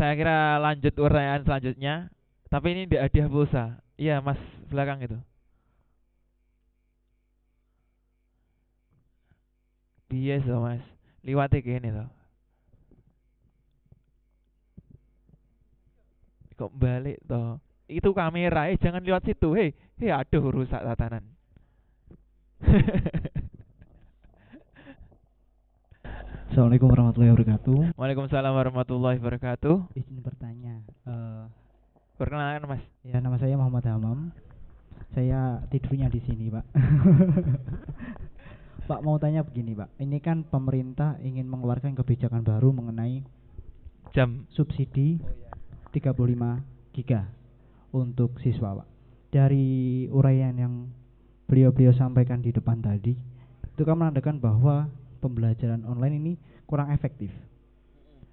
saya kira lanjut pertanyaan selanjutnya. Tapi ini di hadiah pulsa. Iya, Mas belakang itu. Biasa, Mas. Liwati gini toh. Kok balik toh? Itu kamera, eh jangan lewat situ. Hei, hei aduh rusak tatanan. Assalamualaikum warahmatullahi wabarakatuh. Waalaikumsalam warahmatullahi wabarakatuh. Izin bertanya. eh, Perkenalkan Mas. ya nama saya Muhammad Hamam. Saya tidurnya di sini, Pak. Pak mau tanya begini, Pak. Ini kan pemerintah ingin mengeluarkan kebijakan baru mengenai Jam. subsidi 35 giga untuk siswa, Pak. Dari uraian yang beliau-beliau sampaikan di depan tadi, itu kan menandakan bahwa pembelajaran online ini kurang efektif.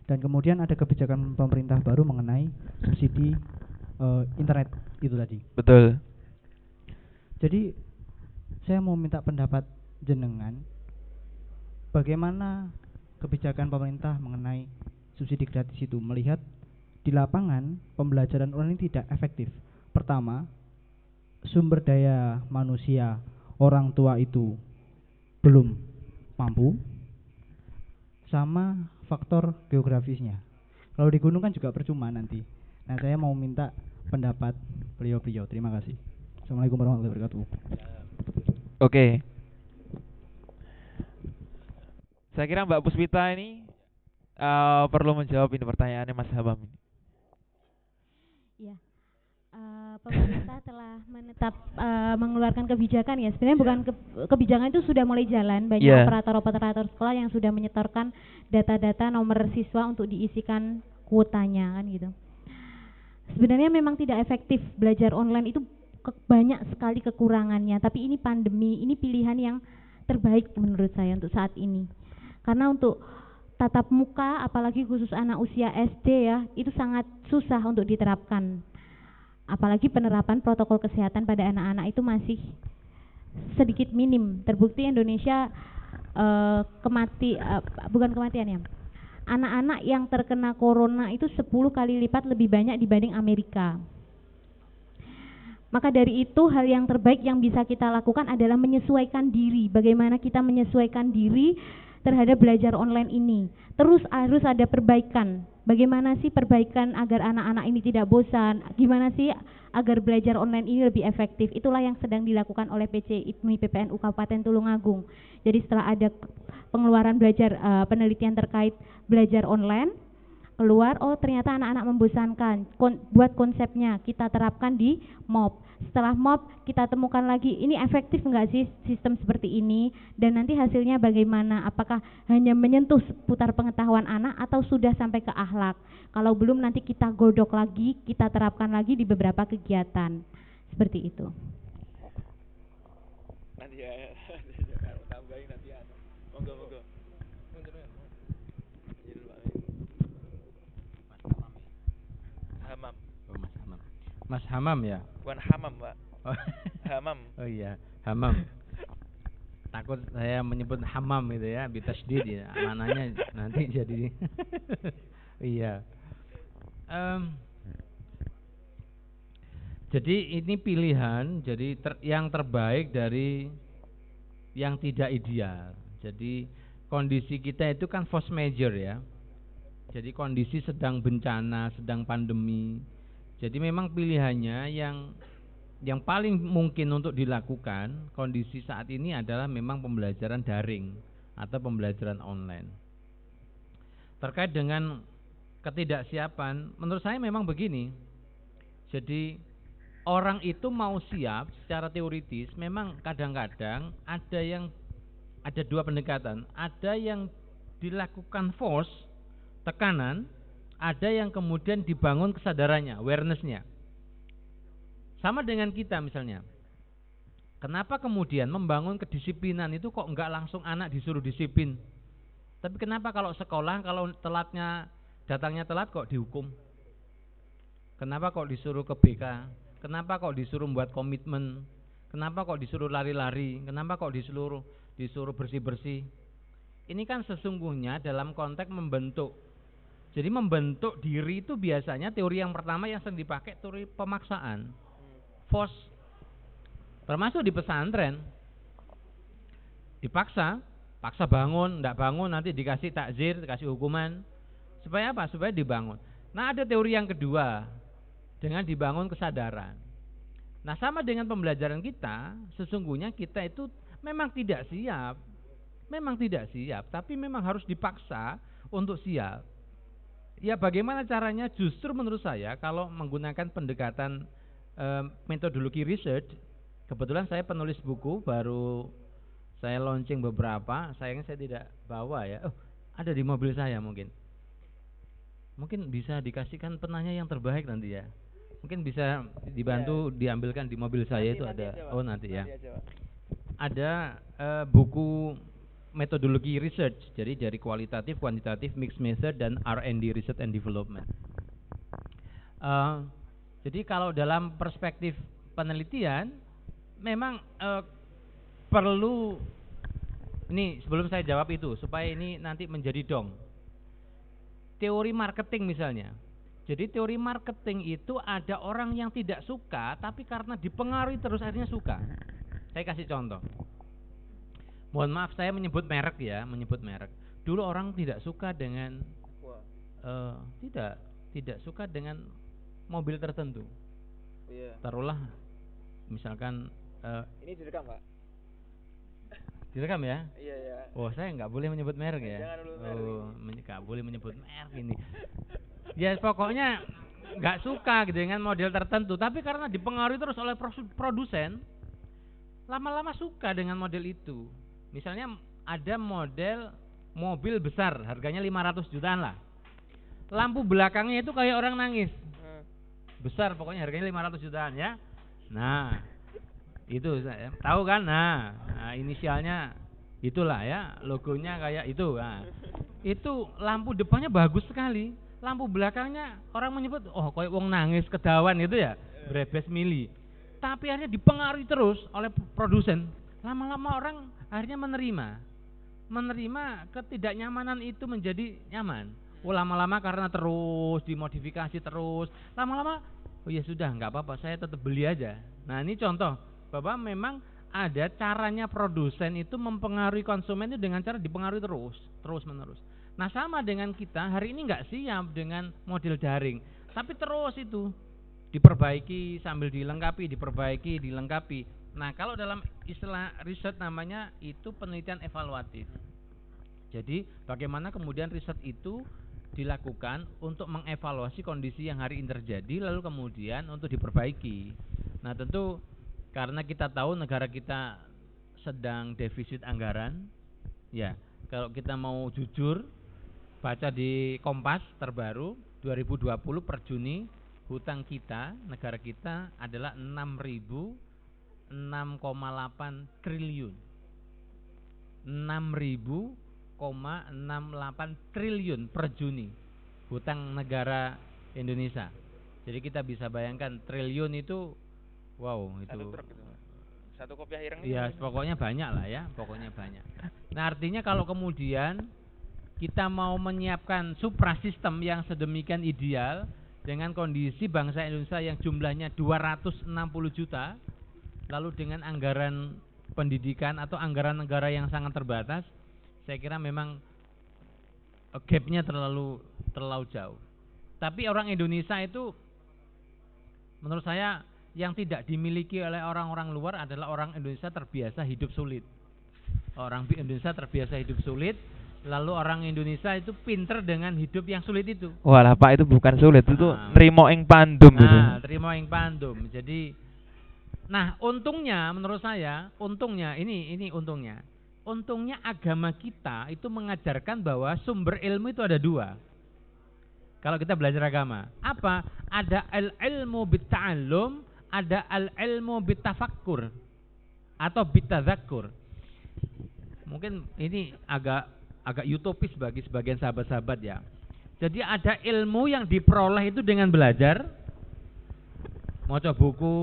Dan kemudian ada kebijakan pemerintah baru mengenai subsidi eh, internet itu tadi. Betul. Jadi saya mau minta pendapat jenengan bagaimana kebijakan pemerintah mengenai subsidi gratis itu melihat di lapangan pembelajaran online ini tidak efektif. Pertama, sumber daya manusia orang tua itu belum mampu sama faktor geografisnya. Kalau di gunung kan juga percuma nanti. Nah, saya mau minta pendapat beliau-beliau. Terima kasih. Assalamualaikum warahmatullahi wabarakatuh. Oke. Saya kira Mbak Puspita ini eh, perlu menjawab ini pertanyaannya Mas Habam ini. Ya, eh, pemerintah telah menetap eh, mengeluarkan kebijakan ya. Sebenarnya bukan ke- kebijakan itu sudah mulai jalan. Banyak Iya. operator-operator sekolah yang sudah menyetorkan data-data nomor siswa untuk diisikan kuotanya kan gitu. Sebenarnya memang tidak efektif belajar online itu ke- banyak sekali kekurangannya. Tapi ini pandemi, ini pilihan yang terbaik menurut saya untuk saat ini. Karena untuk tatap muka apalagi khusus anak usia SD ya itu sangat susah untuk diterapkan apalagi penerapan protokol kesehatan pada anak-anak itu masih sedikit minim. Terbukti Indonesia eh, kemati eh, bukan kematian ya. Anak-anak yang terkena corona itu 10 kali lipat lebih banyak dibanding Amerika. Maka dari itu hal yang terbaik yang bisa kita lakukan adalah menyesuaikan diri. Bagaimana kita menyesuaikan diri terhadap belajar online ini. Terus harus ada perbaikan. Bagaimana sih perbaikan agar anak-anak ini tidak bosan? Gimana sih agar belajar online ini lebih efektif? Itulah yang sedang dilakukan oleh PC IPMI PPNU Kabupaten Tulungagung. Jadi setelah ada pengeluaran belajar eh, penelitian terkait belajar online, keluar oh ternyata anak-anak membosankan Kon- buat konsepnya kita terapkan di MOB setelah MOB kita temukan lagi ini efektif enggak sih sistem seperti ini? Dan nanti hasilnya bagaimana? Apakah hanya menyentuh seputar pengetahuan anak atau sudah sampai ke akhlak? Kalau belum nanti kita godok lagi kita terapkan lagi di beberapa kegiatan. Seperti itu Nanti ya, tambahin nanti ya. Monggo monggo. Hamam, Oh, Mas Hamam. Mas Hamam ya? bukan hamam, Pak. Oh, Hamam. oh iya, Hamam. Takut saya menyebut hamam gitu ya, bitasdid ya. Mananya nanti jadi Iya. Em, jadi ini pilihan, jadi ter- yang terbaik dari yang tidak ideal. Jadi kondisi kita itu kan force major ya. Jadi kondisi sedang bencana, sedang pandemi. Jadi memang pilihannya yang yang paling mungkin untuk dilakukan kondisi saat ini adalah memang pembelajaran daring atau pembelajaran online. Terkait dengan ketidaksiapan, menurut saya memang begini. Jadi orang itu mau siap secara teoritis, memang kadang-kadang ada yang ada dua pendekatan, ada yang dilakukan force tekanan, ada yang kemudian dibangun kesadarannya, awarenessnya. Sama dengan kita misalnya. Kenapa kemudian membangun kedisiplinan itu kok enggak langsung anak disuruh disiplin? Tapi kenapa kalau sekolah kalau telatnya datangnya telat kok dihukum? Kenapa kok disuruh ke BK? Kenapa kok disuruh buat komitmen? Kenapa kok disuruh lari-lari? Kenapa kok disuruh disuruh bersih-bersih? Ini kan sesungguhnya dalam konteks membentuk Jadi membentuk diri itu biasanya teori yang pertama yang sering dipakai teori pemaksaan. Force termasuk di pesantren. Dipaksa, paksa bangun, tidak bangun nanti dikasih takzir, dikasih hukuman. Supaya apa? Supaya dibangun. Nah, ada teori yang kedua dengan dibangun kesadaran. Nah, sama dengan pembelajaran kita, sesungguhnya kita itu memang tidak siap. Memang tidak siap, tapi memang harus dipaksa untuk siap. Ya, bagaimana caranya? Justru menurut saya kalau menggunakan pendekatan eh, metodologi research, kebetulan saya penulis buku baru saya launching beberapa, sayangnya saya tidak bawa ya. Oh, ada di mobil saya mungkin. Mungkin bisa dikasihkan penanya yang terbaik nanti ya. Mungkin bisa dibantu diambilkan di mobil saya itu ada. oh, nanti ya. Ada eh, buku metodologi research, jadi dari kualitatif, kuantitatif, mixed method dan R&D research and development. Eh, jadi kalau dalam perspektif penelitian, memang eh, perlu ini sebelum saya jawab itu supaya ini nanti menjadi dong. Teori marketing misalnya. Jadi teori marketing itu ada orang yang tidak suka tapi karena dipengaruhi terus akhirnya suka. Saya kasih contoh. Mohon maaf saya menyebut merek ya, menyebut merek. Dulu orang tidak suka dengan eh, tidak tidak suka dengan mobil tertentu. Iya. Taruhlah misalkan eh, Ini direkam, Pak. direkam ya. Iya, iya. Oh, saya nggak boleh menyebut merek ya. Jangan merek. Oh, nggak boleh menyebut merek ini. Ya pokoknya nggak suka gitu dengan model tertentu, tapi karena dipengaruhi terus oleh produsen, lama-lama suka dengan model itu. Misalnya ada model mobil besar, harganya 500 jutaan lah. Lampu belakangnya itu kayak orang nangis. Hmm. Besar pokoknya harganya 500 jutaan ya. Nah, itu saya tahu kan? Nah, nah, inisialnya itulah ya, logonya kayak itu. Nah, itu lampu depannya bagus sekali. Lampu belakangnya orang menyebut oh kayak wong nangis kedawan itu ya, brebes mili. Tapi akhirnya dipengaruhi terus oleh produsen. Lama-lama orang akhirnya menerima. Menerima ketidaknyamanan itu menjadi nyaman. Oh, lama-lama karena terus dimodifikasi terus, lama-lama oh ya sudah nggak apa-apa saya tetap beli aja. Nah ini contoh bahwa memang ada caranya produsen itu mempengaruhi konsumen itu dengan cara dipengaruhi terus, terus menerus. Nah sama dengan kita hari ini nggak siap dengan model daring, tapi terus itu diperbaiki sambil dilengkapi, diperbaiki, dilengkapi. Nah kalau dalam istilah riset namanya itu penelitian evaluatif. Jadi bagaimana kemudian riset itu dilakukan untuk mengevaluasi kondisi yang hari ini terjadi lalu kemudian untuk diperbaiki. Nah, tentu karena kita tahu negara kita sedang defisit anggaran, ya. Kalau kita mau jujur baca di Kompas terbaru 2020 per Juni hutang kita negara kita adalah 6.000 6,8 triliun. 6.000,68 triliun per Juni hutang negara Indonesia. Jadi kita bisa bayangkan triliun itu wow itu Satu truk. Pak. Satu kopiah ireng Iya, pokoknya banyak lah ya, pokoknya banyak. Nah, artinya kalau kemudian kita mau menyiapkan suprasistem yang sedemikian ideal dengan kondisi bangsa Indonesia yang jumlahnya 260 juta, lalu dengan anggaran pendidikan atau anggaran negara yang sangat terbatas, saya kira memang eh, gapnya terlalu terlalu jauh. Tapi orang Indonesia itu menurut saya yang tidak dimiliki oleh orang-orang luar adalah orang Indonesia terbiasa hidup sulit. Orang Indonesia terbiasa hidup sulit, lalu orang Indonesia itu pinter dengan hidup yang sulit itu. Walah, Pak itu bukan sulit, itu Nah. nrimo ing pandum gitu. Nah, terima yang pandum. Jadi nah, untungnya menurut saya, untungnya ini ini untungnya. Untungnya agama kita itu mengajarkan bahwa sumber ilmu itu ada dua. Kalau kita belajar agama, apa? Ada al-ilmu bitta'allum, ada al-ilmu bitafakkur atau bitadzakur. Mungkin ini agak agak utopis bagi sebagian sahabat-sahabat ya. Jadi ada ilmu yang diperoleh itu dengan belajar, mau buku,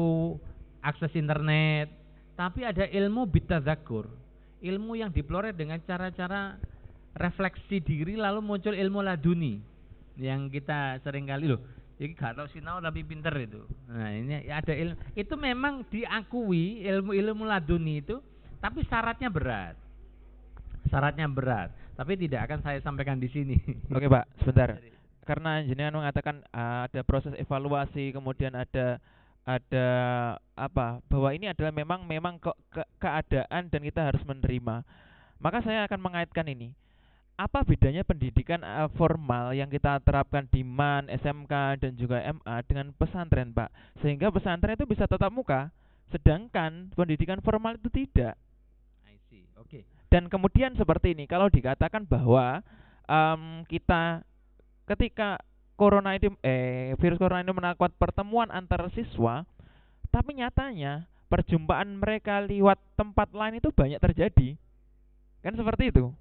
akses internet, tapi ada ilmu bitadzakur. Ilmu yang diperoleh dengan cara-cara refleksi diri lalu muncul ilmu laduni. yang kita sering kali loh jadi gak tahu sinau tapi pinter itu nah ini ada ilmu itu memang diakui ilmu ilmu laduni itu tapi syaratnya berat syaratnya berat tapi tidak akan saya sampaikan di sini Oke Pak, sebentar. Karena jenengan mengatakan ah, ada proses evaluasi, kemudian ada ada apa? Bahwa ini adalah memang memang ke, ke- keadaan dan kita harus menerima. Maka saya akan mengaitkan ini. Apa bedanya pendidikan ah, formal yang kita terapkan di MAN, SMK dan juga MA dengan pesantren, Pak? Sehingga pesantren itu bisa tatap muka, sedangkan pendidikan formal itu tidak. I see oke Dan kemudian seperti ini, kalau dikatakan bahwa em, kita ketika corona itu eh virus corona ini melakukan pertemuan antar siswa, tapi nyatanya perjumpaan mereka lewat tempat lain itu banyak terjadi. Kan seperti itu.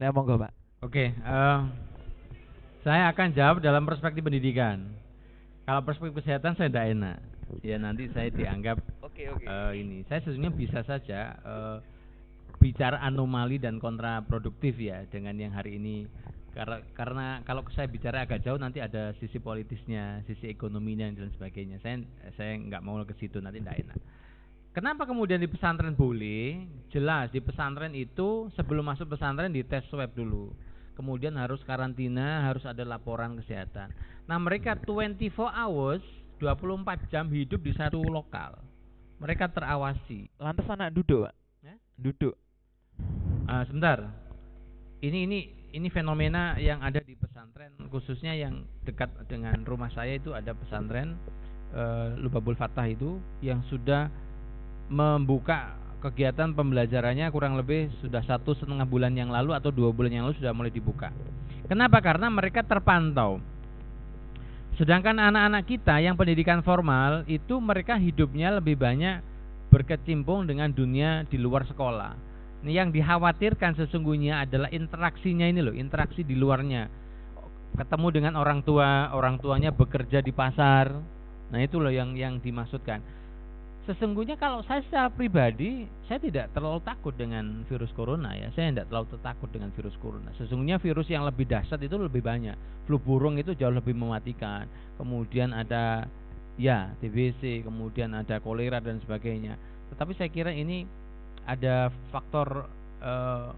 Nah, monggo, Pak. Oke, eh, saya akan jawab dalam perspektif pendidikan. Kalau perspektif kesehatan saya tidak enak. Ya nanti saya dianggap Oke, oke. eh, ini. Saya sesungguhnya bisa saja eh, bicara anomali dan kontraproduktif ya dengan yang hari ini. Karena karena kalau saya bicara agak jauh nanti ada sisi politisnya, sisi ekonominya dan sebagainya. Saya saya nggak mau ke situ nanti tidak enak. Kenapa kemudian di pesantren boleh? Jelas di pesantren itu sebelum masuk pesantren dites swab dulu. Kemudian harus karantina, harus ada laporan kesehatan. Nah, mereka 24 hours, 24 jam hidup di satu lokal. Mereka terawasi. Lantas anak duduk, Pak. Ya? Duduk. Ah, sebentar. Ini ini ini fenomena yang ada di pesantren khususnya yang dekat dengan rumah saya itu ada pesantren eh, Lubabul Fatah itu yang sudah membuka kegiatan pembelajarannya kurang lebih sudah satu setengah bulan yang lalu atau dua bulan yang lalu sudah mulai dibuka. Kenapa? Karena mereka terpantau. Sedangkan anak-anak kita yang pendidikan formal itu mereka hidupnya lebih banyak berkecimpung dengan dunia di luar sekolah. Ini yang dikhawatirkan sesungguhnya adalah interaksinya ini loh, interaksi di luarnya. Ketemu dengan orang tua, orang tuanya bekerja di pasar. Nah, itu loh yang yang dimaksudkan. Sesungguhnya kalau saya secara pribadi, saya tidak terlalu takut dengan virus corona ya. Saya tidak terlalu takut dengan virus corona. Sesungguhnya virus yang lebih dahsyat itu lebih banyak. Flu burung itu jauh lebih mematikan. Kemudian ada ya TBC, kemudian ada kolera dan sebagainya. Tetapi saya kira ini ada faktor eh,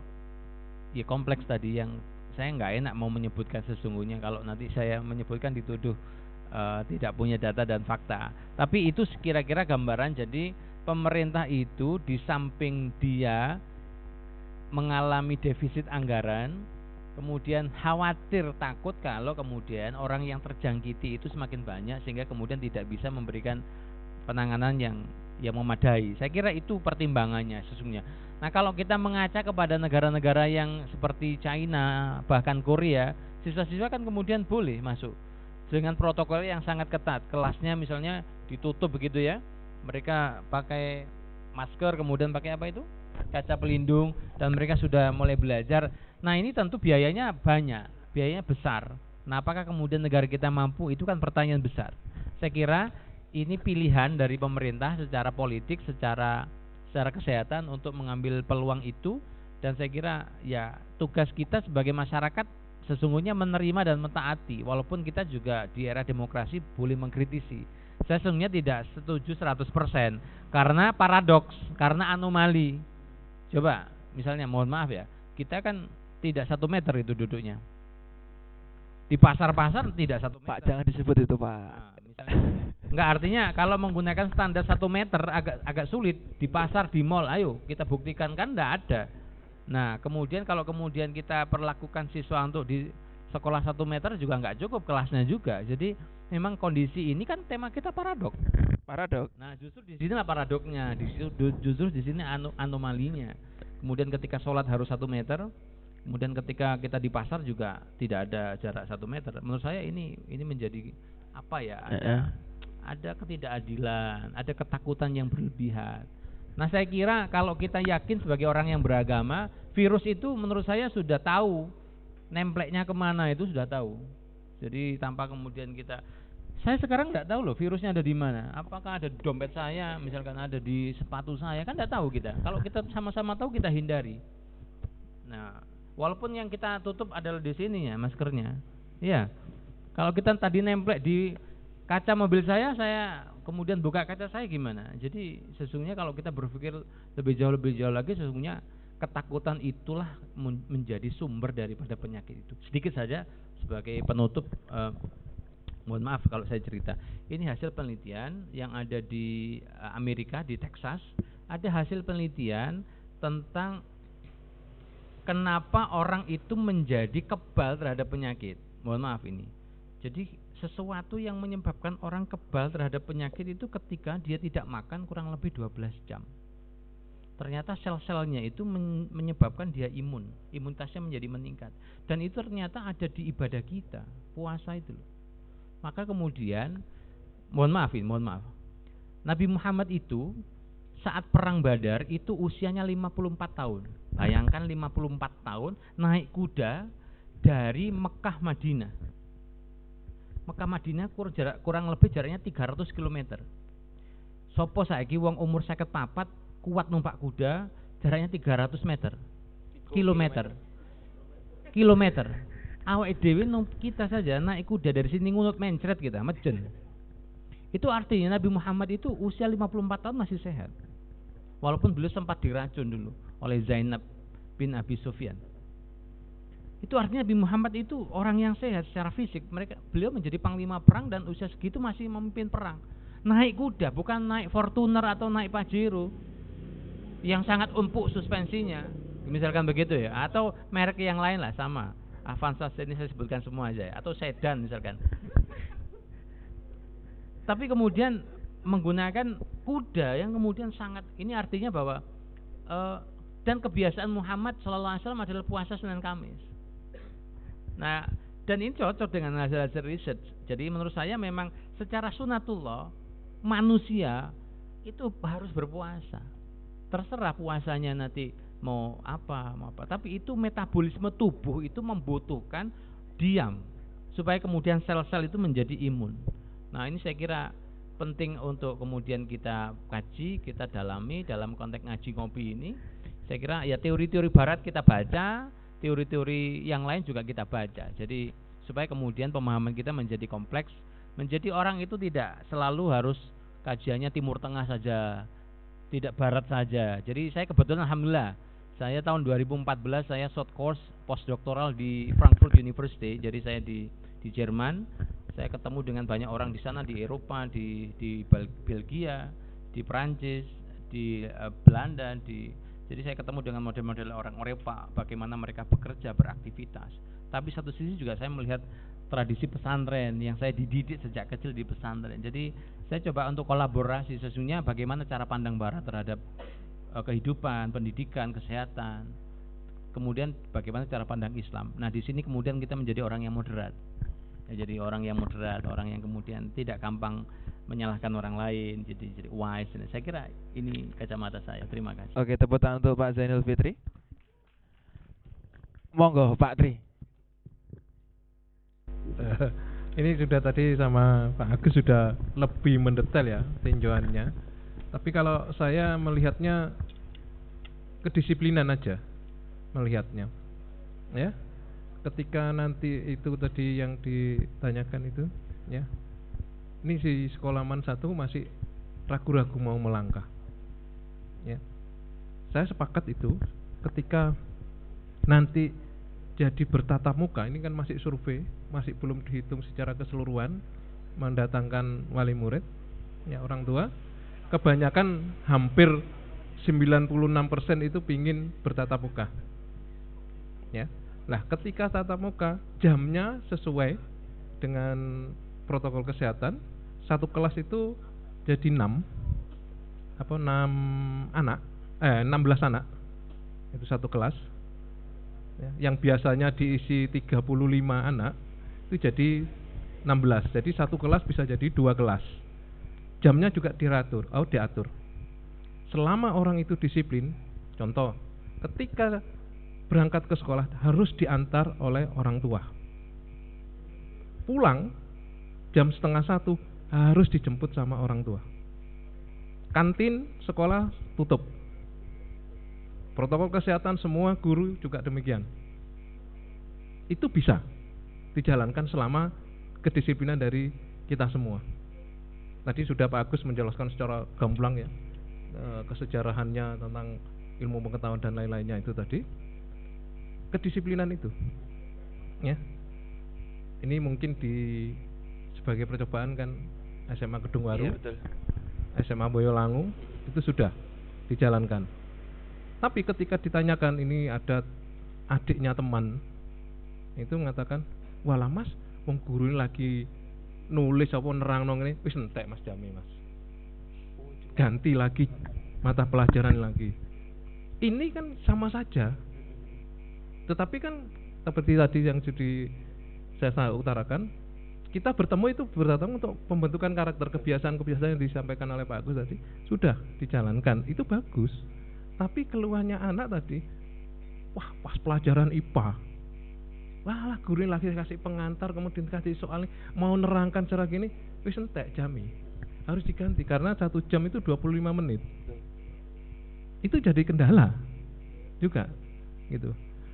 ya kompleks tadi yang saya nggak enak mau menyebutkan sesungguhnya kalau nanti saya menyebutkan dituduh eh, tidak punya data dan fakta. Tapi itu kira-kira gambaran jadi pemerintah itu di samping dia mengalami defisit anggaran, kemudian khawatir takut kalau kemudian orang yang terjangkiti itu semakin banyak sehingga kemudian tidak bisa memberikan penanganan yang yang memadai. Saya kira itu pertimbangannya sesungguhnya. Nah, kalau kita mengaca kepada negara-negara yang seperti China, bahkan Korea, siswa-siswa kan kemudian boleh masuk dengan protokol yang sangat ketat. Kelasnya misalnya ditutup begitu ya. Mereka pakai masker, kemudian pakai apa itu? Kaca pelindung dan mereka sudah mulai belajar. Nah, ini tentu biayanya banyak, biayanya besar. Nah, apakah kemudian negara kita mampu? Itu kan pertanyaan besar. Saya kira ini pilihan dari pemerintah secara politik, secara secara kesehatan untuk mengambil peluang itu dan saya kira ya tugas kita sebagai masyarakat sesungguhnya menerima dan mentaati walaupun kita juga di era demokrasi boleh mengkritisi. Saya sesungguhnya tidak setuju 100% karena paradoks, karena anomali. Coba misalnya mohon maaf ya, kita kan tidak satu meter itu duduknya. Di pasar-pasar tidak satu meter. Pak, jangan disebut itu, Pak. Nah, misalnya, Enggak artinya kalau menggunakan standar satu meter agak agak sulit di pasar di mall. Ayo kita buktikan kan enggak ada. Nah kemudian kalau kemudian kita perlakukan siswa untuk di sekolah satu meter juga enggak cukup kelasnya juga. Jadi memang kondisi ini kan tema kita paradok. Paradok. Nah justru di sini lah paradoknya. Di situ justru di sini anu- anomalinya. Kemudian ketika sholat harus satu meter. Kemudian ketika kita di pasar juga tidak ada jarak satu meter. Menurut saya ini ini menjadi apa ya? Ada Heeh. ada ketidakadilan, ada ketakutan yang berlebihan. Nah, saya kira kalau kita yakin sebagai orang yang beragama, virus itu menurut saya sudah tahu nempleknya ke mana itu sudah tahu. Jadi tanpa kemudian kita saya sekarang nggak tahu loh virusnya ada di mana. Apakah ada di dompet saya, misalkan ada di sepatu saya, kan nggak tahu kita. Kalau kita sama-sama tahu kita hindari. Nah, walaupun yang kita tutup adalah di sini ya maskernya. Iya. Kalau kita tadi nemplek di kaca mobil saya, saya kemudian buka kaca saya gimana? Jadi sesungguhnya kalau kita berpikir lebih jauh lebih jauh lagi sesungguhnya ketakutan itulah menjadi sumber daripada penyakit itu. Sedikit saja sebagai penutup eh, mohon maaf kalau saya cerita. Ini hasil penelitian yang ada di eh, Amerika di Texas, ada hasil penelitian tentang kenapa orang itu menjadi kebal terhadap penyakit. Mohon maaf ini. Jadi sesuatu yang menyebabkan orang kebal terhadap penyakit itu ketika dia tidak makan kurang lebih 12 jam. Ternyata sel-selnya itu menyebabkan dia imun, imunitasnya menjadi meningkat. Dan itu ternyata ada di ibadah kita, puasa itu Maka kemudian mohon maaf ini, mohon maaf. Nabi Muhammad itu saat perang Badar itu usianya 54 tahun. Bayangkan 54 tahun naik kuda dari Mekah Madinah. Mekah Madinah kurang, jarak, kurang lebih jaraknya 300 km. Sopo saiki wong umur sakit papat kuat numpak kuda jaraknya 300 meter. Kilometer. Kilometer. Awak dhewe kita saja naik kuda dari sini ngunut mencret kita, mejen. Itu artinya Nabi Muhammad itu usia 54 tahun masih sehat. Walaupun beliau sempat diracun dulu oleh Zainab bin Abi Sufyan. Itu artinya Nabi Muhammad itu orang yang sehat secara fisik. Mereka beliau menjadi panglima perang dan usia segitu masih memimpin perang. Naik kuda, bukan naik Fortuner atau naik Pajero yang sangat empuk suspensinya. Misalkan begitu ya, atau merek yang lain lah sama. Avanza ini saya sebutkan semua aja ya, atau sedan misalkan. Tapi kemudian menggunakan kuda yang kemudian sangat ini artinya bahwa uh, dan kebiasaan Muhammad Shallallahu Alaihi Wasallam adalah puasa Senin Kamis. Nah, dan ini cocok dengan hasil-hasil riset. Jadi menurut saya memang secara sunatullah manusia itu harus berpuasa. Terserah puasanya nanti mau apa, mau apa. Tapi itu metabolisme tubuh itu membutuhkan diam supaya kemudian sel-sel itu menjadi imun. Nah, ini saya kira penting untuk kemudian kita kaji, kita dalami dalam konteks ngaji ngopi ini. Saya kira ya teori-teori barat kita baca, teori-teori yang lain juga kita baca. Jadi supaya kemudian pemahaman kita menjadi kompleks, menjadi orang itu tidak selalu harus kajiannya timur tengah saja, tidak barat saja. Jadi saya kebetulan alhamdulillah saya tahun 2014 saya short course postdoktoral di Frankfurt University. Jadi saya di di Jerman saya ketemu dengan banyak orang di sana di Eropa, di di Belgia, di Prancis, di uh, Belanda, di jadi saya ketemu dengan model-model orang Eropa, bagaimana mereka bekerja, beraktivitas. Tapi satu sisi juga saya melihat tradisi pesantren yang saya dididik sejak kecil di pesantren. Jadi saya coba untuk kolaborasi sesungguhnya bagaimana cara pandang barat terhadap uh, kehidupan, pendidikan, kesehatan. Kemudian bagaimana cara pandang Islam. Nah, di sini kemudian kita menjadi orang yang moderat jadi orang yang moderat orang yang kemudian tidak gampang menyalahkan orang lain jadi jadi wise. Saya kira ini kacamata saya. Terima kasih. Oke tepuk tangan untuk Pak Zainul Fitri. Monggo Pak Tri. Ini sudah tadi sama Pak Agus sudah lebih mendetail ya tinjauannya. Tapi kalau saya melihatnya kedisiplinan aja melihatnya ya ketika nanti itu tadi yang ditanyakan itu ya. Ini si sekolaman satu masih ragu-ragu mau melangkah ya. Saya sepakat itu ketika nanti jadi bertatap muka ini kan masih survei masih belum dihitung secara keseluruhan mendatangkan wali murid ya orang tua kebanyakan hampir 96% itu pingin bertatap muka ya Nah, ketika tatap muka, jamnya sesuai dengan protokol kesehatan, satu kelas itu jadi 6 apa 6 anak, eh 16 anak. Itu satu kelas. Ya, yang biasanya diisi 35 anak itu jadi 16. Jadi satu kelas bisa jadi dua kelas. Jamnya juga diatur, oh diatur. Selama orang itu disiplin, contoh, ketika berangkat ke sekolah harus diantar oleh orang tua. Pulang jam setengah satu harus dijemput sama orang tua. Kantin sekolah tutup. Protokol kesehatan semua guru juga demikian. Itu bisa. dijalankan selama kedisiplinan dari kita semua. Tadi sudah Pak Agus menjelaskan secara gamblang ya eh, kesejarahannya tentang ilmu pengetahuan dan lain-lainnya itu tadi. Kedisiplinan itu. Ya. Ini mungkin di sebagai percobaan kan SMA Kedung Waru, Iya, betul. SMA Boyolangu itu sudah dijalankan. Tapi ketika ditanyakan ini ada adiknya teman itu mengatakan, "Walah Mas, wong guru ini lagi nulis apa nerang nong ini wis entek Mas Jami Mas." Ganti lagi mata pelajaran lagi. Ini kan sama saja. Tetapi kan seperti tadi yang sudah saya utarakan, kita bertemu itu berdatang untuk pembentukan karakter kebiasaan-kebiasaan yang disampaikan oleh Pak Agus tadi sudah dijalankan. Itu bagus. Tapi keluhannya anak tadi wah pas pelajaran IPA wah lah guru lagi kasih pengantar kemudian kasih soal mau nerangkan cara gini wis entek jami harus diganti karena satu jam itu 25 menit. Itu jadi kendala juga gitu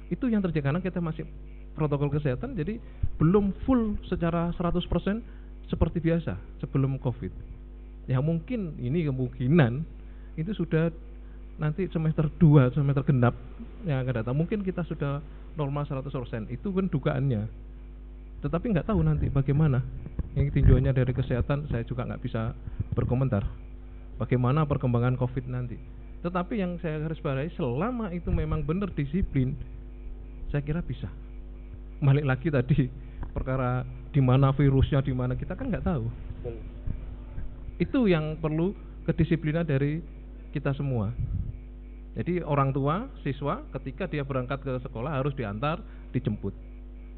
itu yang terjadi karena kita masih protokol kesehatan jadi belum full secara 100% seperti biasa sebelum Covid. Ya mungkin ini kemungkinan itu sudah nanti semester 2, semester genap yang akan datang mungkin kita sudah normal 100%. Itu kan dugaannya. Tetapi nggak tahu nanti bagaimana. Yang tinjauannya dari kesehatan saya juga nggak bisa berkomentar. Bagaimana perkembangan Covid nanti. Tetapi yang saya harus bawahi selama itu memang benar disiplin, saya kira bisa. Balik lagi tadi perkara di mana virusnya di mana kita kan nggak tahu. Itu yang perlu kedisiplinan dari kita semua. Jadi orang tua siswa ketika dia berangkat ke sekolah harus diantar dijemput.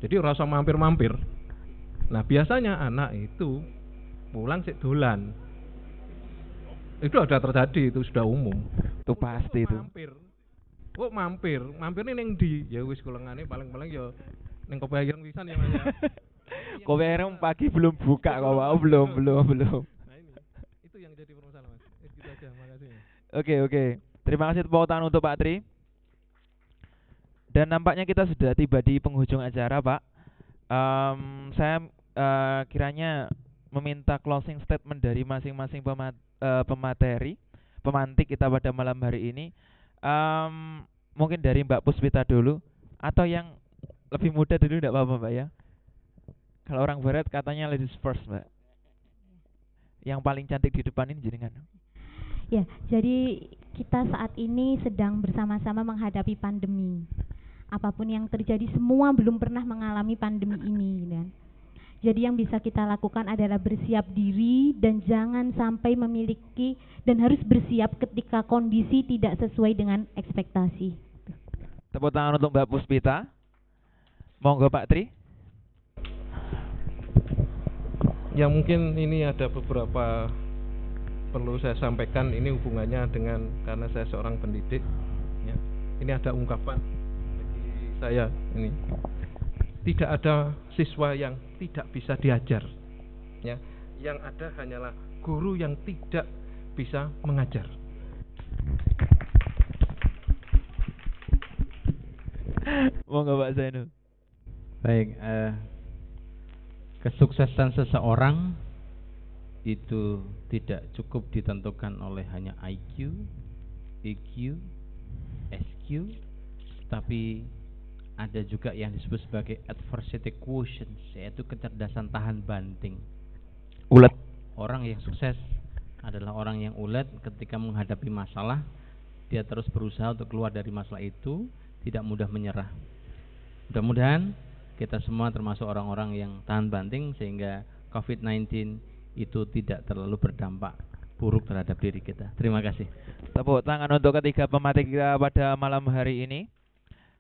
Jadi rasa mampir-mampir nah biasanya anak itu pulang sik dolan. Itu ada terjadi itu sudah umum. Itu pasti itu. mampir kok mampir mampir ini neng di ya wis kulengane paling-paling ya neng kopi ireng pisan ya mas. Kowe erem pagi belum buka kok, Pak. Oh, belum, belum, belum. nah ini itu yang jadi permasalahan mas Eh, gitu aja makasih Oke, oke. Terima kasih tepuk tangan untuk Pak Tri. Dan nampaknya kita sudah tiba di penghujung acara, Pak. Em, saya eh, kiranya meminta closing statement dari masing-masing pemat, eh, pemateri, pemantik kita pada malam hari ini. Em, mungkin dari Mbak Puspita dulu, atau yang lebih muda dulu tidak apa-apa, Mbak ya. Kalau orang barat katanya ladies first, Mbak. Yang paling cantik di depan ini jenengan. Ya, jadi kita saat ini sedang bersama-sama menghadapi pandemi. Apa pun yang terjadi, semua belum pernah mengalami pandemi ini, gitu kan. Jadi yang bisa kita lakukan adalah bersiap diri dan jangan sampai memiliki dan harus bersiap ketika kondisi tidak sesuai dengan ekspektasi. Tepuk tangan untuk Mbak Puspita. Monggo Pak Tri. ya mungkin ini ada beberapa perlu saya sampaikan ini hubungannya dengan karena saya seorang pendidik ya. ini ada ungkapan bagi saya ini tidak ada siswa yang tidak bisa diajar ya yang ada hanyalah guru yang tidak bisa mengajar Monggo Pak Zainul. Baik, eh, kesuksesan seseorang itu tidak cukup ditentukan oleh hanya IQ, EQ, SQ, tapi ada juga yang disebut sebagai adversity quotient, yaitu kecerdasan tahan banting. Ulet. Orang yang sukses adalah orang yang ulet ketika menghadapi masalah, dia terus berusaha untuk keluar dari masalah itu, tidak mudah menyerah. Mudah-mudahan kita semua termasuk orang-orang yang tahan banting sehingga COVID-19 itu tidak terlalu berdampak buruk terhadap diri kita. Terima kasih. Tepuk tangan untuk ketiga pematik kita pada malam hari ini.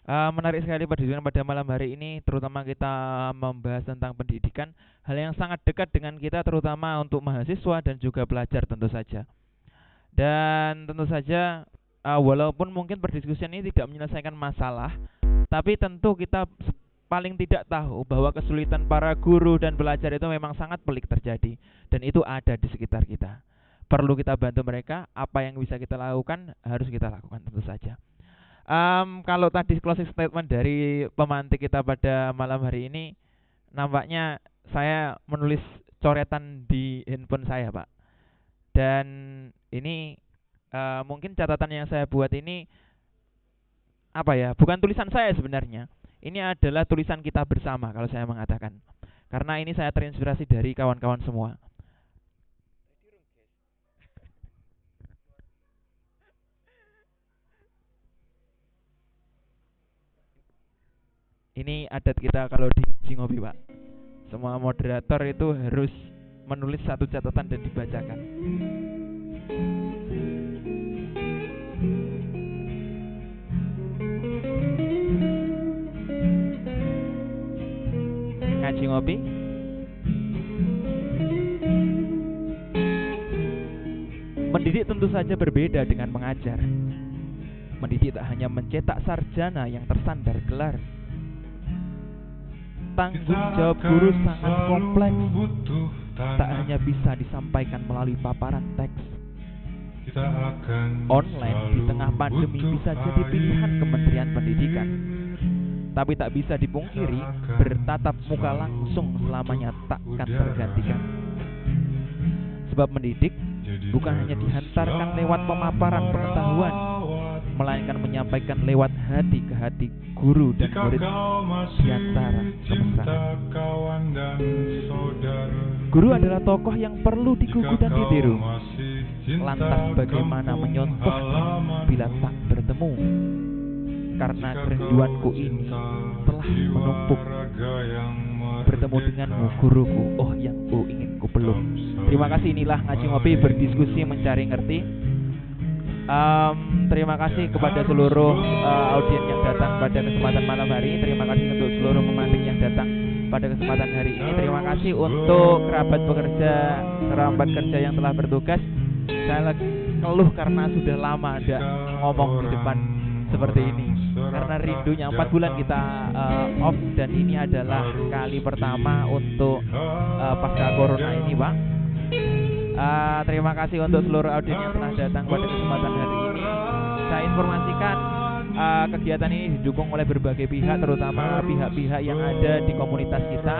Eh, menarik sekali perdidikan pada malam hari ini, terutama kita membahas tentang pendidikan, hal yang sangat dekat dengan kita, terutama untuk mahasiswa dan juga pelajar tentu saja. Dan tentu saja, eh, walaupun mungkin perdiskusian ini tidak menyelesaikan masalah, tapi tentu kita paling tidak tahu bahwa kesulitan para guru dan pelajar itu memang sangat pelik terjadi, dan itu ada di sekitar kita. Perlu kita bantu mereka, apa yang bisa kita lakukan harus kita lakukan tentu saja. Em, kalau tadi closing statement dari pemantik kita pada malam hari ini, nampaknya saya menulis coretan di handphone saya, Pak. Dan ini uh, mungkin catatan yang saya buat ini apa ya? Bukan tulisan saya sebenarnya. Ini adalah tulisan kita bersama kalau saya mengatakan. Karena ini saya terinspirasi dari kawan-kawan semua. Ini adat kita kalau di ngopi, Pak. Semua moderator itu harus menulis satu catatan dan dibacakan. Ngaji ngopi. Mendidik tentu saja berbeda dengan mengajar. Mendidik tak hanya mencetak sarjana yang tersandar gelar, tanggung jawab guru sangat kompleks. Tak hanya bisa disampaikan melalui paparan teks. Online di tengah pandemi bisa jadi pilihan Kementerian Pendidikan. Tapi tak bisa dipungkiri bertatap muka langsung selamanya takkan tergantikan. Sebab mendidik bukan hanya dihantarkan lewat pemaparan pengetahuan melainkan menyampaikan lewat hati ke hati guru dan murid di antara kemesraan. Guru adalah tokoh yang perlu digugu dan ditiru. Lantas bagaimana menyontoh bila tak bertemu? Karena kerinduanku ini telah menumpuk. bertemu denganmu guruku. Oh yang ku ingin ku peluk. Terima kasih inilah ngaji ngopi berdiskusi mencari ngerti Um, terima kasih kepada seluruh uh, audiens yang datang pada kesempatan malam hari ini. Terima kasih untuk seluruh pemantik yang datang pada kesempatan hari ini. Terima kasih untuk kerabat pekerja, kerabat kerja yang telah bertugas. Saya lagi keluh karena sudah lama ada ngomong di depan seperti ini. Karena rindunya empat bulan kita uh, off dan ini adalah kali pertama untuk uh, pasca corona ini, Pak. Uh, terima kasih untuk seluruh audiens yang telah datang pada kesempatan hari ini. Saya informasikan uh, kegiatan ini didukung oleh berbagai pihak, terutama pihak-pihak yang ada di komunitas kita.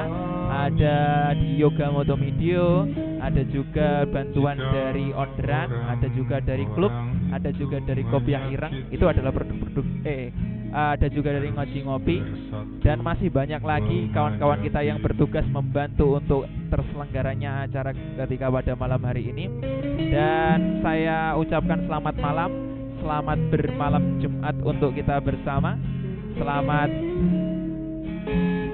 Ada di Yoga Moto Medio, ada juga bantuan dari orderan, ada juga dari klub, ada juga dari kopi yang ireng. Itu adalah produk-produk eh ada juga dari ngoci ngopi. Dan masih banyak lagi kawan-kawan kita yang bertugas membantu untuk terselenggaranya acara ketika pada malam hari ini. Dan saya ucapkan selamat malam. Selamat bermalam Jumat untuk kita bersama. Selamat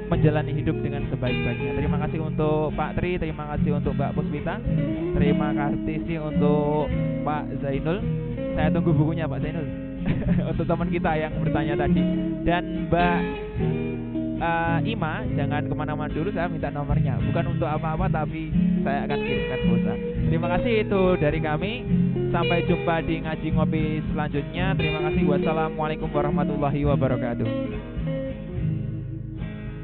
menjalani hidup dengan sebaik-baiknya. Terima kasih untuk Pak Tri, terima kasih untuk Mbak Puspita, terima kasih untuk Pak Zainul. Saya tunggu bukunya Pak Zainul untuk teman kita yang bertanya tadi. Dan Mbak uh, Ima jangan ke mana-mana dulu saya minta nomornya. Bukan untuk apa-apa tapi saya akan kirimkan pulsa. Terima kasih itu dari kami. Sampai jumpa di ngaji ngopi selanjutnya. Terima kasih. Wassalamualaikum warahmatullahi wabarakatuh.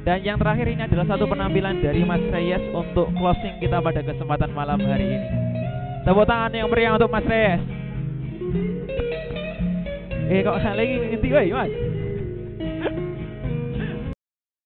Dan yang terakhir ini adalah satu penampilan dari Mas Reyes untuk closing kita pada kesempatan malam hari ini. Tepuk tangan yang meriah untuk Mas Reyes. Eh kok lagi ngerti wae, Mas?